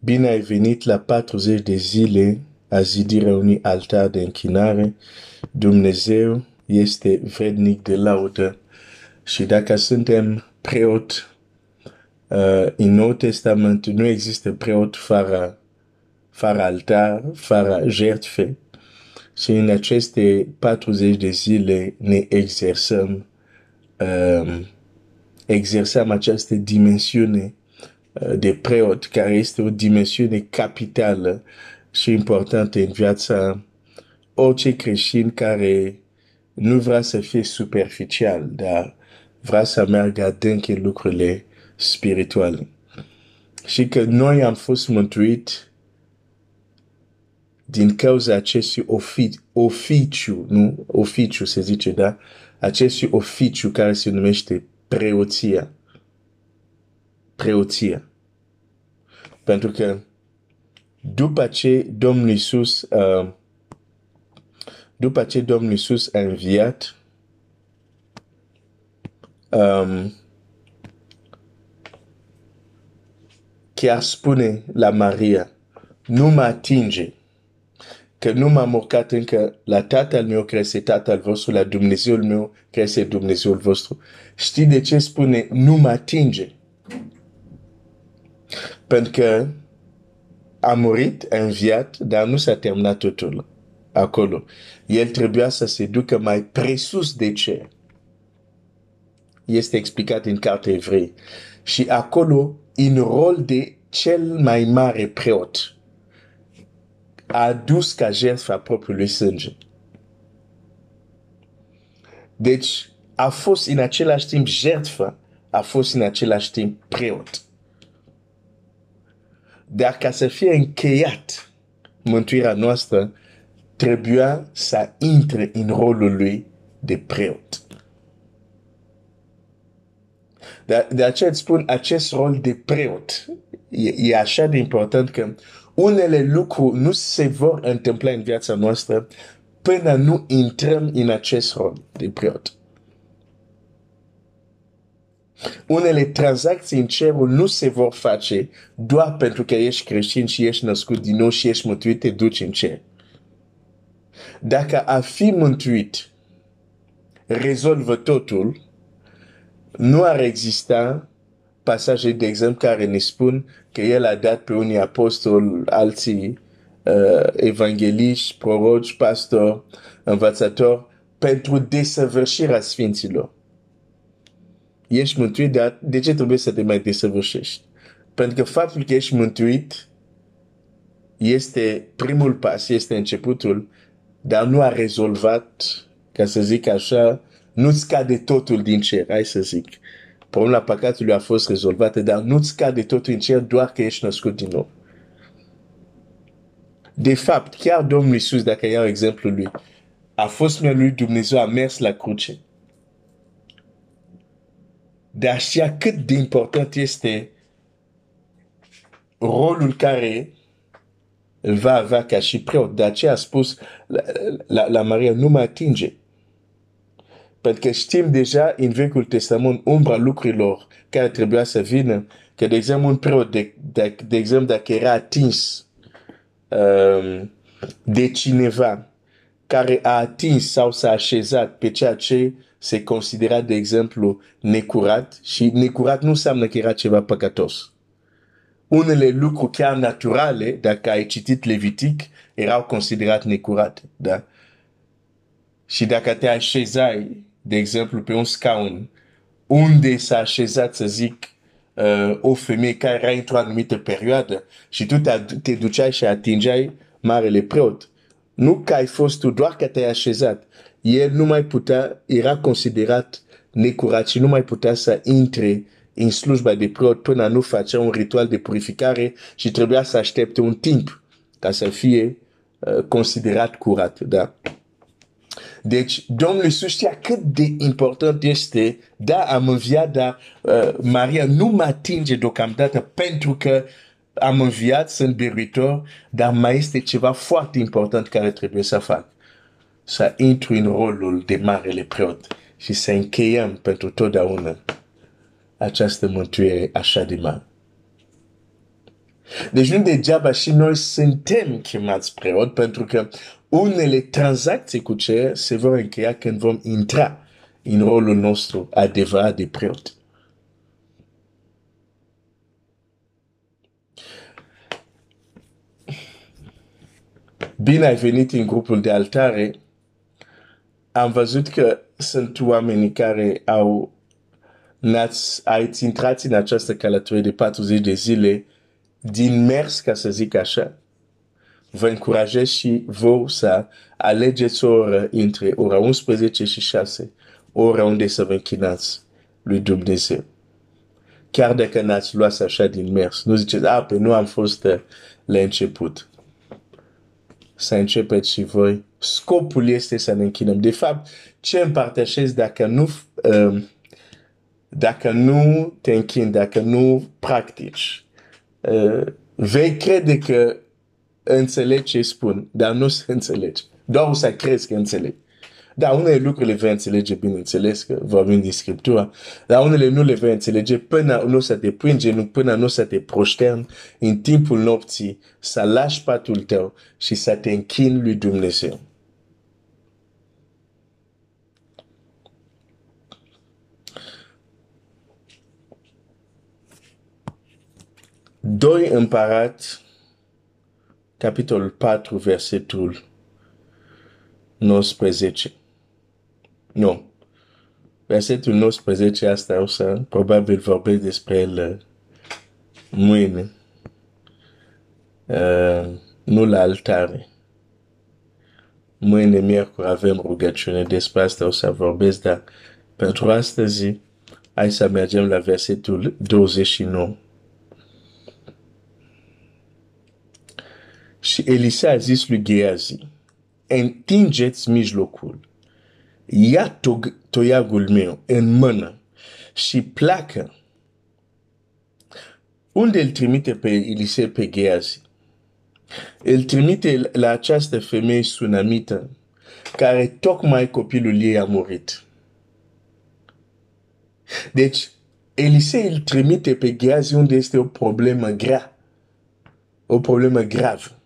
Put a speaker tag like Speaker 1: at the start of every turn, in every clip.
Speaker 1: Bine ai venit la 40 de zile a zidirea unui altar de închinare. Dumnezeu este vrednic de laudă și dacă suntem preot uh, în Nou Testament, nu există preot fără, fără altar, fără jertfe și în aceste 40 de zile ne exersăm uh, exersăm această dimensiune uh, de preot, care este o dimensiune capitală și importantă în viața orice creștin care nu vrea să fie superficial, dar vrea să meargă adânc în lucrurile spirituale. Și că noi am fost mântuit din cauza acestui ofici, oficiu, nu? Oficiu se zice, da? Acestui oficiu care se numește preoția. Preoția. Pentru că după ce Domnul Iisus uh, după ce Domnul Iisus a înviat um, chiar spune la Maria nu mă atinge că nu m-am urcat încă la tatăl meu care este tatăl vostru, la Dumnezeul meu care este Dumnezeul vostru. Știi de ce spune nu mă atinge? Pentru că a murit, a înviat, dar nu s-a terminat totul acolo. El trebuia să se ducă mai presus de cer. Este explicat în cartea evrei. Și acolo, în rol de cel mai mare preot, a adus ca jertfa propriului sânge. Deci, a fost în același timp jertfă, a fost în același timp preot. Dar ca să fie încheiat mântuirea noastră, trebuia să intre în rolul lui de preot. De, de aceea îți spun, acest rol de preot e, e așa de important că unele lucruri nu se vor întâmpla în viața noastră până nu intrăm în acest rol de preot. Unele tranzacții în cerul nu se vor face doar pentru că ești creștin și ești născut din nou și ești mântuit, te duci în cer. Dacă a fi mântuit rezolvă totul, nu ar exista pasaje, de exemplu, care ne spun că el a dat pe unii apostoli, alții uh, evangeliști, proroci, pastor, învățători, pentru desăvârșirea sfinților. Ești mântuit, dar de ce trebuie să te mai desăvârșești? Pentru că faptul că ești mântuit este primul pas, este începutul, dar nu a rezolvat, ca să zic așa, nu scade totul din cer, hai să zic problema păcatului a fost rezolvată, dar nu-ți cade totul în cer doar că ești născut din nou. De fapt, chiar Domnul Iisus, dacă iau exemplul lui, a fost mea lui Dumnezeu, a mers la cruce. Dar știa cât de important este rolul care îl va avea ca și preot. De aceea a spus la, la, la Maria, nu mă atinge. Pentru că știm deja în Vechiul Testament umbra lucrurilor care trebuia să vină. Că, de exemplu, un preot, de, de, de exemplu, dacă era atins um, de cineva care a atins sau s-a așezat pe ceea ce se considera, de exemplu, necurat și necurat nu înseamnă că era ceva păcătos. Unele lucruri chiar naturale, dacă ai citit Levitic, erau considerate necurate. Da? Și dacă te așezai de exemplu, pe un scaun, unde s-a așezat, să zic, uh, o femeie care era într-o anumită perioadă și tu te, te duceai și atingeai marele preot. Nu că ai fost tu, doar că te-ai așezat. El nu mai putea, era considerat necurat și nu mai putea să intre în slujba de preot până nu facea un ritual de purificare și trebuia să aștepte un timp ca să fie uh, considerat curat. Da? Deci, Domnul Iisus știa cât de important este, da, am înviat, dar uh, Maria nu mă atinge deocamdată pentru că am înviat, sunt biruitor, dar mai este ceva foarte important care trebuie să fac. Să intru în rolul de marele preot și să încheiem pentru totdeauna această mântuire așa de mare. Deci nu degeaba și noi suntem chemați preot, pentru că unele tranzacții cu cer se vor încheia când vom intra în rolul nostru adevărat de preot. Bine ai venit în grupul de altare. Am văzut că sunt oameni care au ați, ați intrat în această călătorie de 40 de zile din mers, ca să zic așa. Vă încurajez și voi să alegeți o oră între ora 11 și 6, ora unde să vă închinați lui Dumnezeu. Chiar dacă n-ați luat așa din mers, nu ziceți, a, pe nu am fost uh, la început. Să începeți și voi. Scopul este să ne închinăm. De fapt, ce împărtășesc dacă nu uh, dacă nu te închini, dacă nu practici, uh, vei crede că înțelegi ce spun, dar nu se înțelegi. Doar o să crezi că înțelegi. Dar unele lucruri le vei înțelege, bineînțeles, că vorbim din Scriptura, dar unele nu le vei înțelege până nu să te plânge, până nu să te proștern în timpul nopții, să lași patul tău și să te închini lui Dumnezeu. Doi împărat, capitolul 4, versetul 19. Nu. Versetul 19, asta o să probabil vorbesc despre el mâine. Uh, nu la altare. Mâine, miercuri, avem rugăciune despre asta o să vorbesc, dar pentru astăzi, hai să mergem la versetul 29. Și Elisa a zis lui Geazi, întingeți mijlocul, ia toiagul meu în mână și pleacă. Unde îl trimite pe Elisei pe Geazi? Îl trimite la această femeie sunamită care tocmai copilul ei a murit. Deci, Elisei îl trimite pe Geazi unde este o problemă grea. O problemă gravă.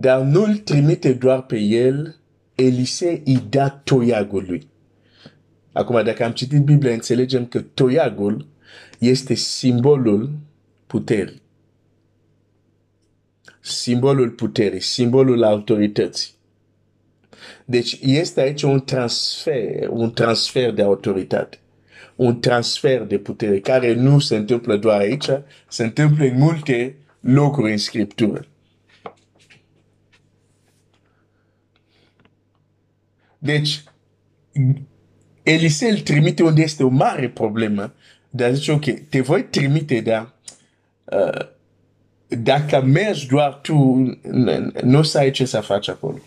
Speaker 1: Dar nu îl trimite doar pe el, Elisei îi da toiagul lui. Acum, dacă am citit Biblia, înțelegem că toiagul este simbolul puterii. Simbolul puterii, simbolul autorității. Deci este aici un transfer, un transfer de autoritate, un transfer de putere care nu se întâmplă doar aici, se întâmplă în multe locuri în Scriptură. Deci, Elisei îl trimite unde este o mare problemă, dar zice, ok, te voi trimite, dar uh, dacă mergi doar tu, nu o să ai ce să faci acolo.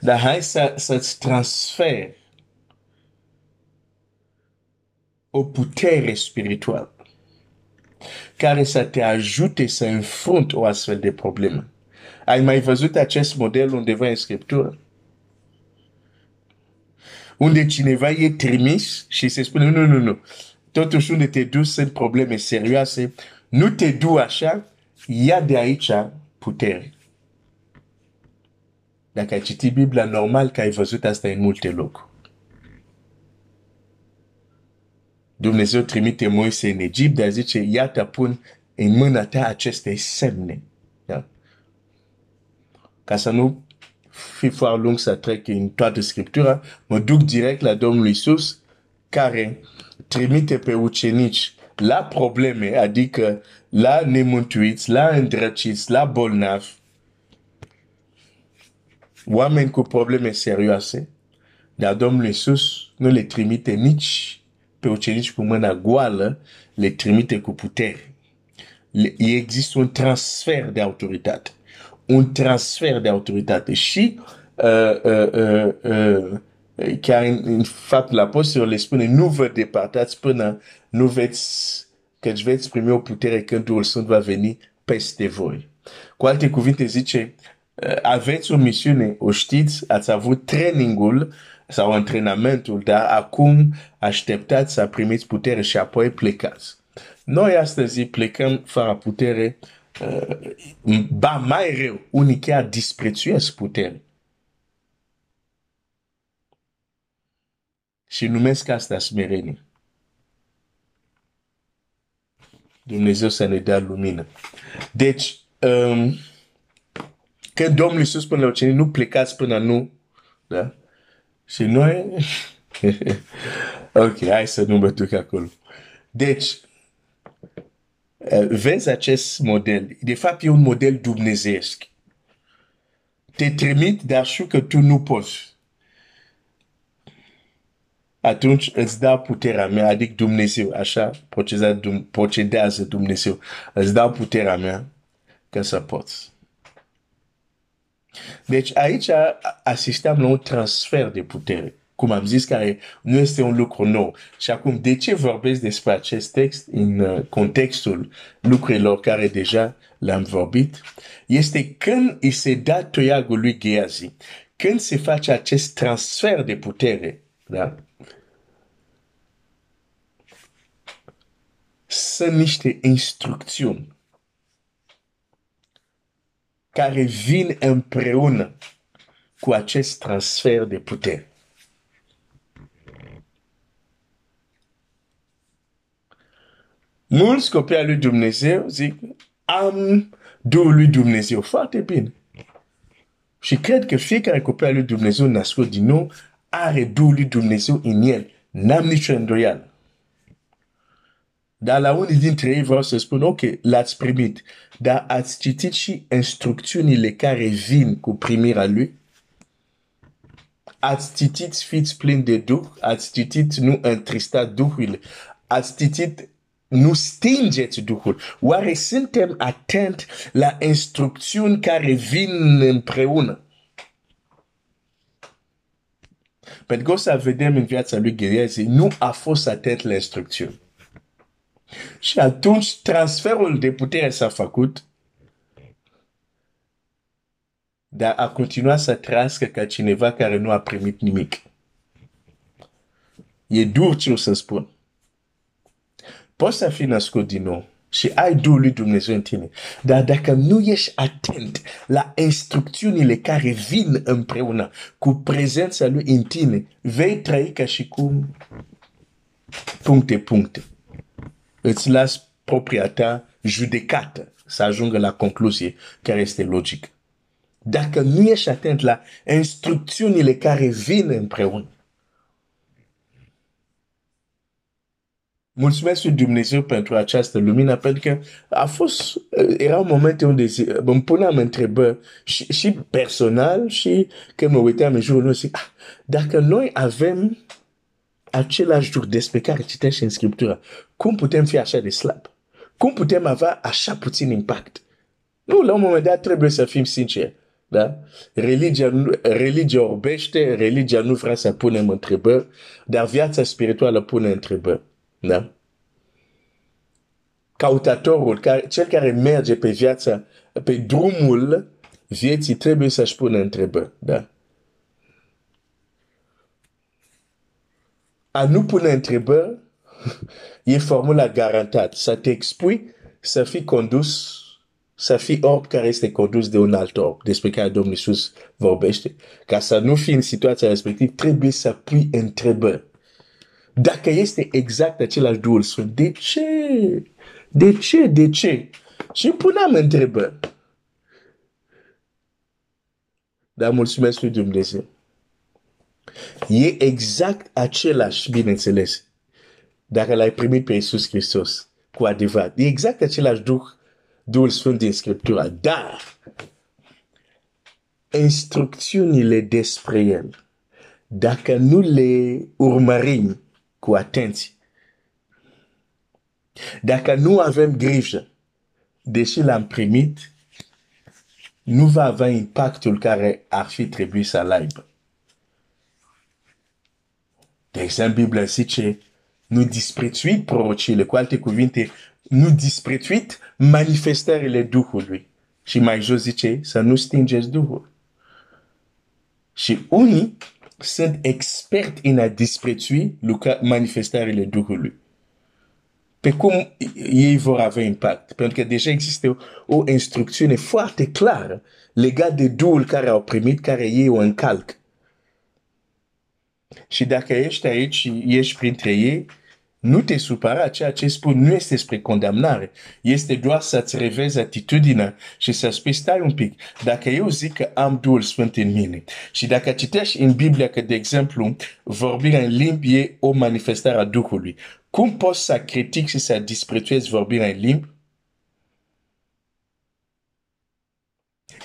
Speaker 1: Dar hai să, să-ți transferi o putere spirituală care să te ajute să înfrunți o astfel de problemă. Ai mai văzut acest model undeva în Scriptură? Unde cineva e trimis și se spune, nu, nu, nu, totuși unde te duci sunt probleme serioase, nu te du așa, ia de aici putere. Dacă ai citit Biblia, normal că ai văzut asta în multe locuri. Dumnezeu trimite Moise în Egipt, dar zice, iată pun în mâna ta aceste semne ca să nu fi foarte lung să trec în toată Scriptura, mă duc direct la Domnul Isus, care trimite pe ucenici la probleme, adică la nemântuiți, la îndrăciți, la bolnavi, oameni cu probleme serioase, dar Domnul Isus nu le trimite nici pe ucenici cu mâna goală, le trimite cu putere. Există un transfer de autoritate un transfer de autoritate și uh, uh, uh, uh, chiar în, în fapt l'apostol le spune nu vă departați până nu veți căci veți primi o putere când Duhul Sfânt va veni peste voi. Cu alte cuvinte zice, uh, aveți o misiune, o știți, ați avut trainingul sau antrenamentul, dar acum așteptați să primiți putere și apoi plecați. Noi astăzi plecăm fără putere, uh, ba mai rău, unii chiar disprețuiesc putere. Și numesc asta smerenie. Dumnezeu să ne dea lumină. Deci, um, când Domnul Iisus spune la ucenici, nu plecați până nu, da? Și noi, ok, hai să nu mă duc acolo. Deci, uh, vezi acest model. De fapt, e un model dumnezeiesc. Te trimit, dar știu că tu nu poți atunci îți dau puterea mea, adică Dumnezeu, așa procedează Dumnezeu, îți dau puterea mea ca să poți. Deci aici asistăm la un transfer de putere, cum am zis, care nu este un lucru nou. Și acum, de ce vorbesc despre acest text în uh, contextul lucrurilor care deja le-am vorbit? Este când îi se da toiagul lui Geazi, când se face acest transfer de putere, da? sunt niște instrucțiuni care vin împreună cu acest transfer de putere. Mulți copii al lui Dumnezeu zic, am Duhul lui Dumnezeu. Foarte bine. Și cred că fiecare copil al lui Dumnezeu născut din nou are Duhul lui Dumnezeu în el. N-am nicio îndoială. Dar la unii dintre ei vreau să spun, ok, l-ați primit, dar ați citit și instrucțiunile care vin cu primirea lui? Ați citit fiți plini de Duh? Ați citit nu întrista Duhul? Ați citit nu stingeți Duhul. Oare suntem atent la instrucțiuni care vin împreună? Pentru că o să vedem în viața lui Gheriezi, nu a fost atent la instrucțiuni. Și atunci transferul de putere s-a făcut, dar a continuat să trăiască ca cineva care nu a primit nimic. E dur ce o să spun. Poți să fii născut din nou și ai Duhul lui Dumnezeu în tine. Dar dacă nu ești atent la instrucțiunile care vin împreună cu prezența lui în tine, vei trăi ca și cum puncte, puncte îți las propria ta judecată să ajungă la concluzie care este logică. Dacă nu ești atent la instrucțiunile care vin împreună, Mulțumesc lui Dumnezeu pentru această lumină, pentru că a fost, era un moment unde zi, îmi puneam întrebări și, și personal și când mă uitam în jurul nostru, ah, dacă noi avem același lucru despre care citești în Scriptură, cum putem fi așa de slab? Cum putem avea așa puțin impact? Nu, la un moment dat trebuie să fim sinceri. Da? Religia, religia orbește, religia nu vrea să punem întrebări, dar viața spirituală pune întrebări. Da? Cautatorul, care, cel care merge pe viața, pe drumul vieții, trebuie să-și pună întrebări. Da? A nu pune întrebări e formula garantată. Să te expui să fii condus, să fii orb care este condus de un alt orb, despre care Domnul Iisus vorbește. Ca să nu fii în situația respectivă, trebuie să pui întrebări. Dacă este exact același Duhul Sfânt, de ce? De ce? De ce? Și puneam întrebări. Dar mulțumesc lui Dumnezeu. E exact același, bineînțeles, dacă l-ai primit pe Iisus Hristos cu adevărat. E exact același Duh, Duhul Sfânt din Scriptură, dar instrucțiunile despre El, dacă nu le urmărim cu atenție, dacă nu avem grijă, deși l-am primit, nu va avea impactul care ar fi trebuit să-l aibă. De exemplu, Biblia zice, nu disprețuit prorocile, cu alte cuvinte, nu disprețuit manifestările Duhului. Și mai jos zice să nu stingeți Duhul. Și unii sunt experti în a disprețui manifestările Duhului. pe cum ei vor avea impact. Pentru că deja există o, o instrucțiune foarte clară legat de duul care au primit, care ei o încalc. Și dacă ești aici și ești printre ei, nu te supăra, ceea ce spun nu este spre condamnare, este doar să-ți revezi atitudinea și să spui, stai un pic, dacă eu zic că am Duhul Sfânt în mine și dacă citești în Biblia că, de exemplu, vorbirea în limbi e o manifestare a Duhului, cum poți să critici și să disprețuezi vorbirea în limbi?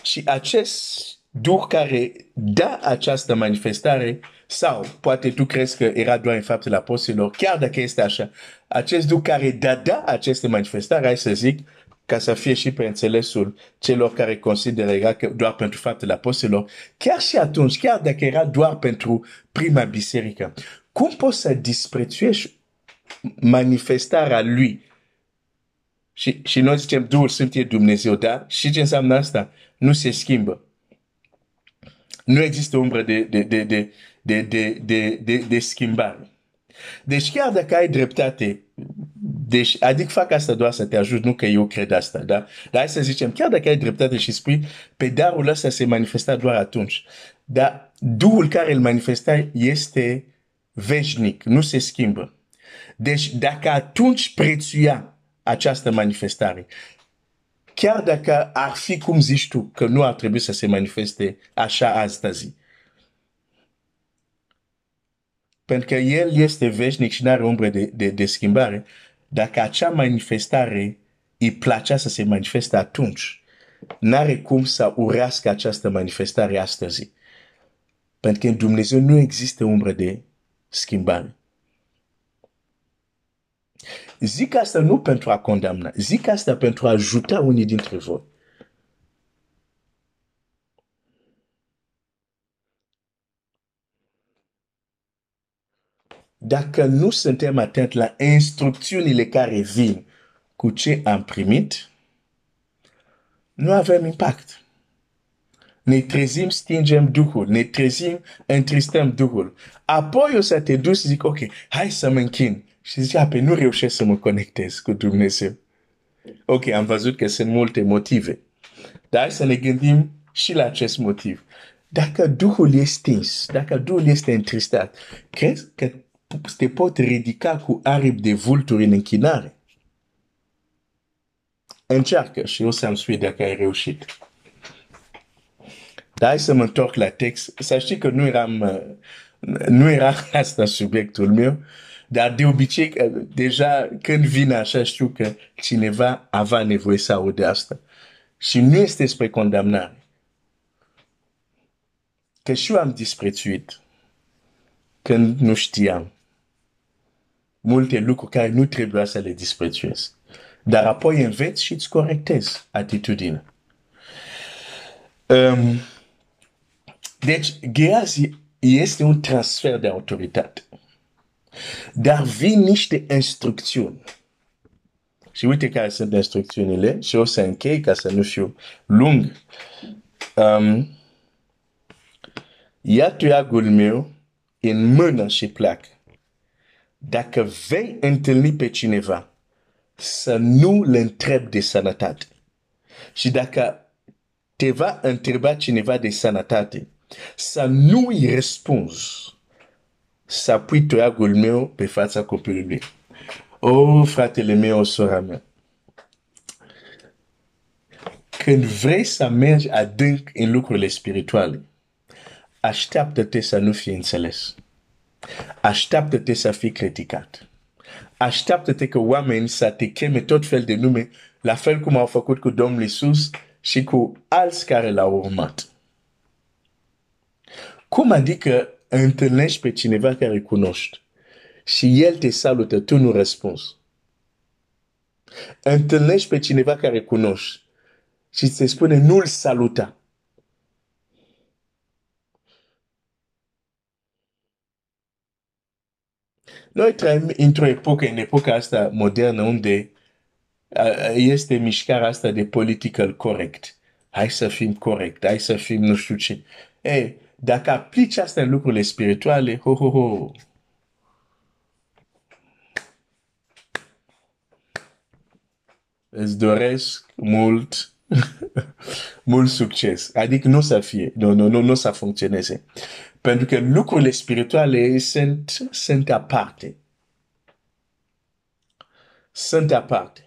Speaker 1: Și acest Duh care dă această manifestare sau poate tu crezi că era doar în faptul apostolilor, chiar dacă este așa, acest Duh care dada aceste manifestare, hai să zic, ca să fie și pe înțelesul celor care consideră era că doar pentru faptul apostolilor, chiar și atunci, chiar dacă era doar pentru prima biserică, cum poți să disprețuiești manifestarea lui? Și, și noi zicem, Duhul Sfânt e Dumnezeu, da? Și ce înseamnă asta? Nu se schimbă. Nu există umbră de, de, de, de, de, de, de, de, de schimbare. Deci chiar dacă ai dreptate, deci, adică fac asta doar să te ajut, nu că eu cred asta, da? Dar hai să zicem, chiar dacă ai dreptate și spui, pe darul ăsta se manifesta doar atunci. Dar Duhul care îl manifesta este veșnic, nu se schimbă. Deci dacă atunci prețuia această manifestare, chiar dacă ar fi cum zici tu, că nu ar trebui să se manifeste așa astăzi, pentru că El este veșnic și nu are umbră de, de, de schimbare, dacă acea manifestare îi placea să se manifeste atunci, n-are cum să urească această manifestare astăzi. Pentru că în Dumnezeu nu există umbră de schimbare. Zic asta nu pentru a condamna, zic asta pentru a ajuta unii dintre voi. dacă nu suntem atenți la instrucțiunile care vin cu ce am primit, nu avem impact. Ne trezim, stingem Duhul, ne trezim, întristăm Duhul. Apoi o să te duci și zic, ok, hai să mă închin. Și zic, pe nu reușesc să mă conectez cu Dumnezeu. Ok, am văzut că sunt multe motive. Dar hai să ne gândim și la acest motiv. Dacă Duhul este stins, dacă Duhul este întristat, crezi că te pot ridica cu aripi de vulturi în închinare. Încearcă și o să-mi spui dacă ai reușit. Dar hai să mă întorc la text. Să știi că nu eram, nu era asta subiectul meu, dar de obicei, deja când vine așa, știu că cineva avea nevoie să aude asta. Și nu este spre condamnare. Că și eu am disprețuit când nu știam multe lucruri care nu trebuia să le disprețuiesc. Dar apoi înveți și îți corectezi atitudinea. Um, deci, Geazi este un transfer de autoritate. Dar vin niște instrucțiuni. Și uite care sunt instrucțiunile și o să închei ca să nu fiu lung. Um, ia tuiagul meu în mână și pleacă dacă vei întâlni pe cineva, să nu le întrebi de sănătate. Și dacă te va întreba cineva de sănătate, să nu îi răspunzi. Să pui toiagul meu pe fața copilului. O, oh, fratele meu, o sora mea. Când vrei să mergi adânc în lucrurile spirituale, așteaptă-te să nu fii înțeles. Așteaptă-te să fii criticat. Așteaptă-te că oamenii să te cheme tot fel de nume, la fel cum au făcut cu Domnul Isus și cu alți care l-au urmat. Cum adică întâlnești pe cineva care cunoști și el te salută, tu nu răspunzi? Întâlnești pe cineva care cunoști și se spune nu-l saluta. Noi trăim într-o epocă, în epoca asta modernă, unde este mișcarea asta de political correct. Hai să fim corect, hai să fim nu știu ce. Ei, dacă aplici asta în lucrurile spirituale, ho, ho, ho. îți doresc mult, mult succes. Adică nu să fie, nu, nu, nu, nu să funcționeze. Pentru că lucrurile spirituale sunt, sunt aparte. Sunt aparte.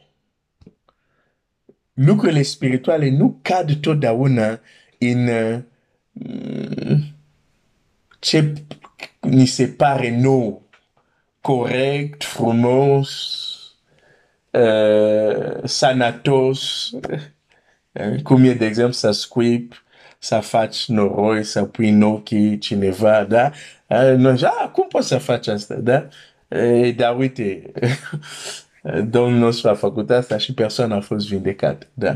Speaker 1: Lucrurile spirituale nu cad totdeauna în uh, ce ni se pare nou, corect, frumos, uh, sanatos, uh, cum e, de exemplu, să scuip, să faci noroi, să pui în ochii cineva, da? Uh, noi, ah, cum poți să faci asta, da? Uh, dar uite, Domnul nostru a făcut asta și persoana a fost vindecată. Da.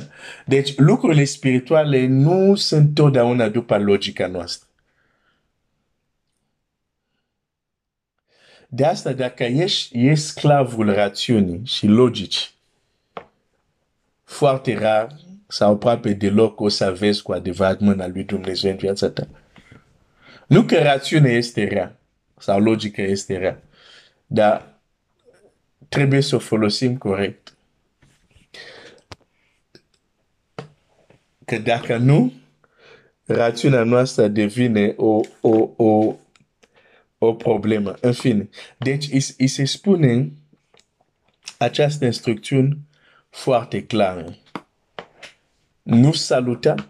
Speaker 1: Deci lucrurile spirituale nu sunt totdeauna după logica noastră. De asta, dacă ești, ești sclavul rațiunii și logici, foarte rar sau aproape deloc o să vezi cu adevărat mâna lui Dumnezeu în viața ta. Nu că rațiunea este rea sau logica este rea, dar trebuie să o folosim corect. Că dacă nu, rațiunea noastră devine o, o, o, o problemă. În fine, deci îi, îi se spune această instrucțiune foarte clară. Nu saluta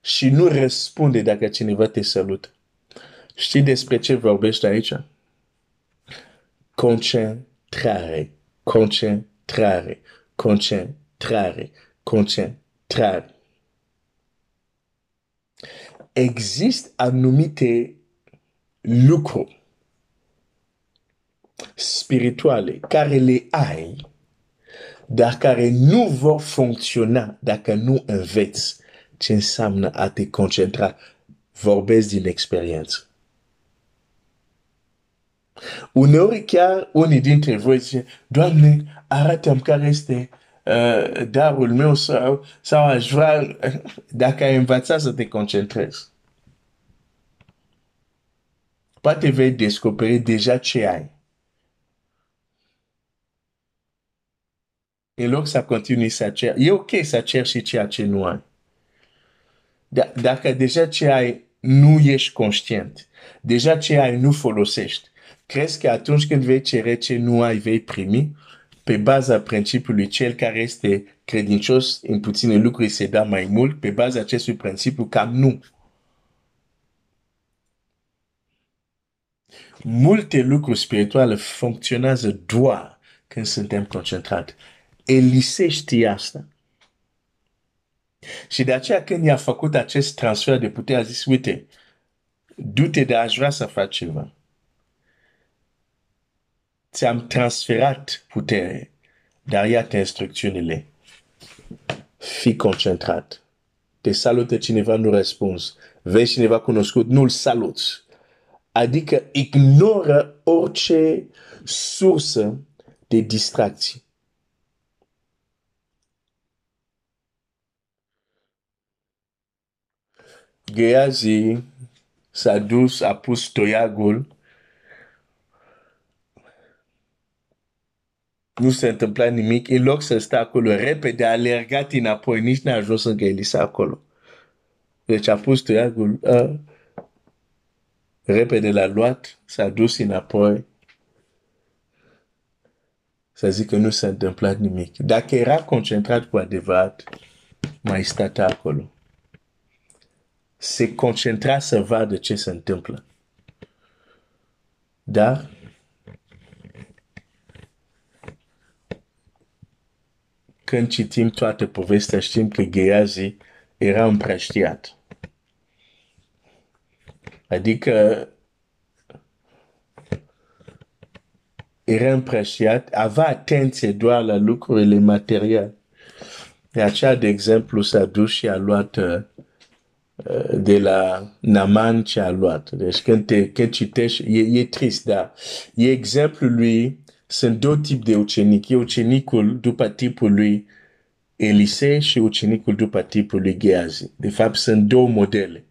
Speaker 1: și nu răspunde dacă cineva te salută. Știi despre ce vorbește aici? Concentrare, concentrare, concentrare, concentrare. Există anumite lucruri spirituale care le ai, dar care nu vor funcționa dacă nu înveți ce înseamnă a te concentra. Vorbesc din experiență. Uneori chiar unii dintre voi zice, Doamne, arată-mi care este uh, darul meu sau, sau aș vrea, dacă ai învățat să te concentrezi. Poate vei descoperi deja ce ai. În loc să continui să cer. E ok să cer și ceea ce nu ai. D- dacă deja ce ai nu ești conștient, deja ce ai nu folosești, crezi că atunci când vei cere ce nu ai, vei primi? Pe baza principiului cel care este credincios în puține lucruri se dă mai mult, pe baza acestui principiu cam nu. Multe lucruri spirituale funcționează doar când suntem concentrați. Elise știe asta. Și de aceea când i-a făcut acest transfer de putere, a zis, uite, du-te de aș vrea să faci ceva. Ți-am transferat putere, dar iată instrucțiunile. Fii concentrat. Te salută cineva, nu răspunzi. Vezi cineva cunoscut, nu-l saluți. Adică ignoră orice sursă de distracție. Geazi s-a dus, a pus toiagul. Nu se întâmpla nimic. În loc să stea acolo, repede a alergat înapoi, nici n-a ajuns încă Elisa acolo. Deci a pus toiagul, uh, repede l-a luat, s-a dus înapoi. Să zic că nu s-a întâmplat nimic. Dacă era concentrat cu adevărat, mai stata acolo se concentra să vadă ce se întâmplă. Dar când citim toată povestea, știm că Geazi era împrăștiat. Adică era împrăștiat, avea atenție doar la lucrurile materiale. De aceea, de exemplu, s-a dus și a luat uh, de la Naman ce a luat. Deci când, te, când citești, e, e trist, dar e exemplul lui, sunt două tipi de ucenic. E ucenicul după tipul lui Elisei și ucenicul după tipul lui Geazi. De fapt, sunt două modele.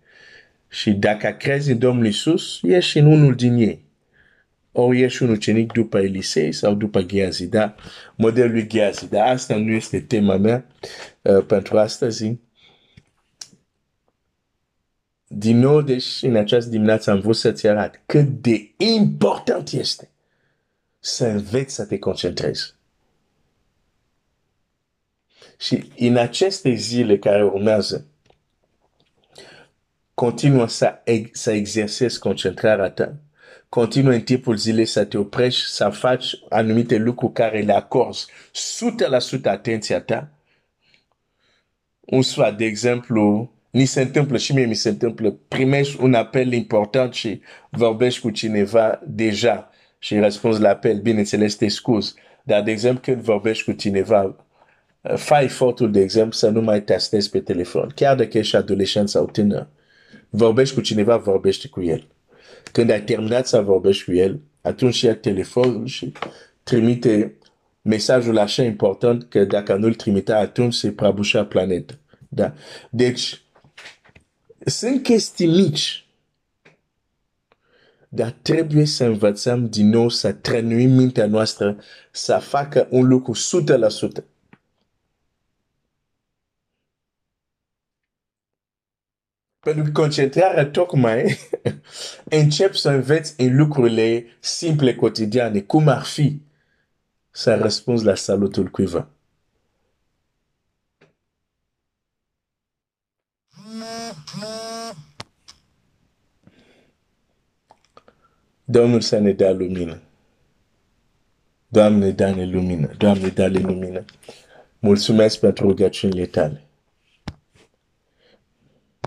Speaker 1: Și dacă crezi în Domnul Isus, ești în unul din ei. ori ești un ucenic după Elisei sau după Gheazi, da? Modelul lui Gheazi, dar asta nu este tema mea uh, pentru astăzi. Din nou, deci, în această dimineață am vrut să-ți arăt cât de important este să înveți să te concentrezi. Și în aceste zile care urmează, continuă să, să exersezi concentrarea ta. Continuă în timpul zilei să te oprești, să faci anumite lucruri care le acorzi 100% atenția ta. Un sfat, de exemplu, ni se întâmplă și mie mi se întâmplă, primești un apel important și vorbești cu cineva deja și răspunzi la apel, bineînțeles te scuzi. Dar, de exemplu, când vorbești cu cineva, fai efortul, de exemplu, să nu mai tastezi pe telefon, chiar dacă ești adolescent sau tânăr. Vorbești cu cineva, vorbești cu el. Când ai terminat să vorbești cu el, atunci ia telefonul și trimite mesajul așa important că dacă nu-l trimite, atunci se prăbușa planeta. Da? Deci, sunt chestii mici, dar trebuie să învățăm din nou să trănuim mintea noastră să facă un lucru 100%. Pentru că concentrarea tocmai încep să înveți în lucrurile simple cotidiane, cum ar fi să răspunzi la salutul cuiva. Domnul să ne dea lumină. Doamne, dă-ne lumină. Doamne, dă-ne lumină. Mulțumesc pentru rugăciunile tale.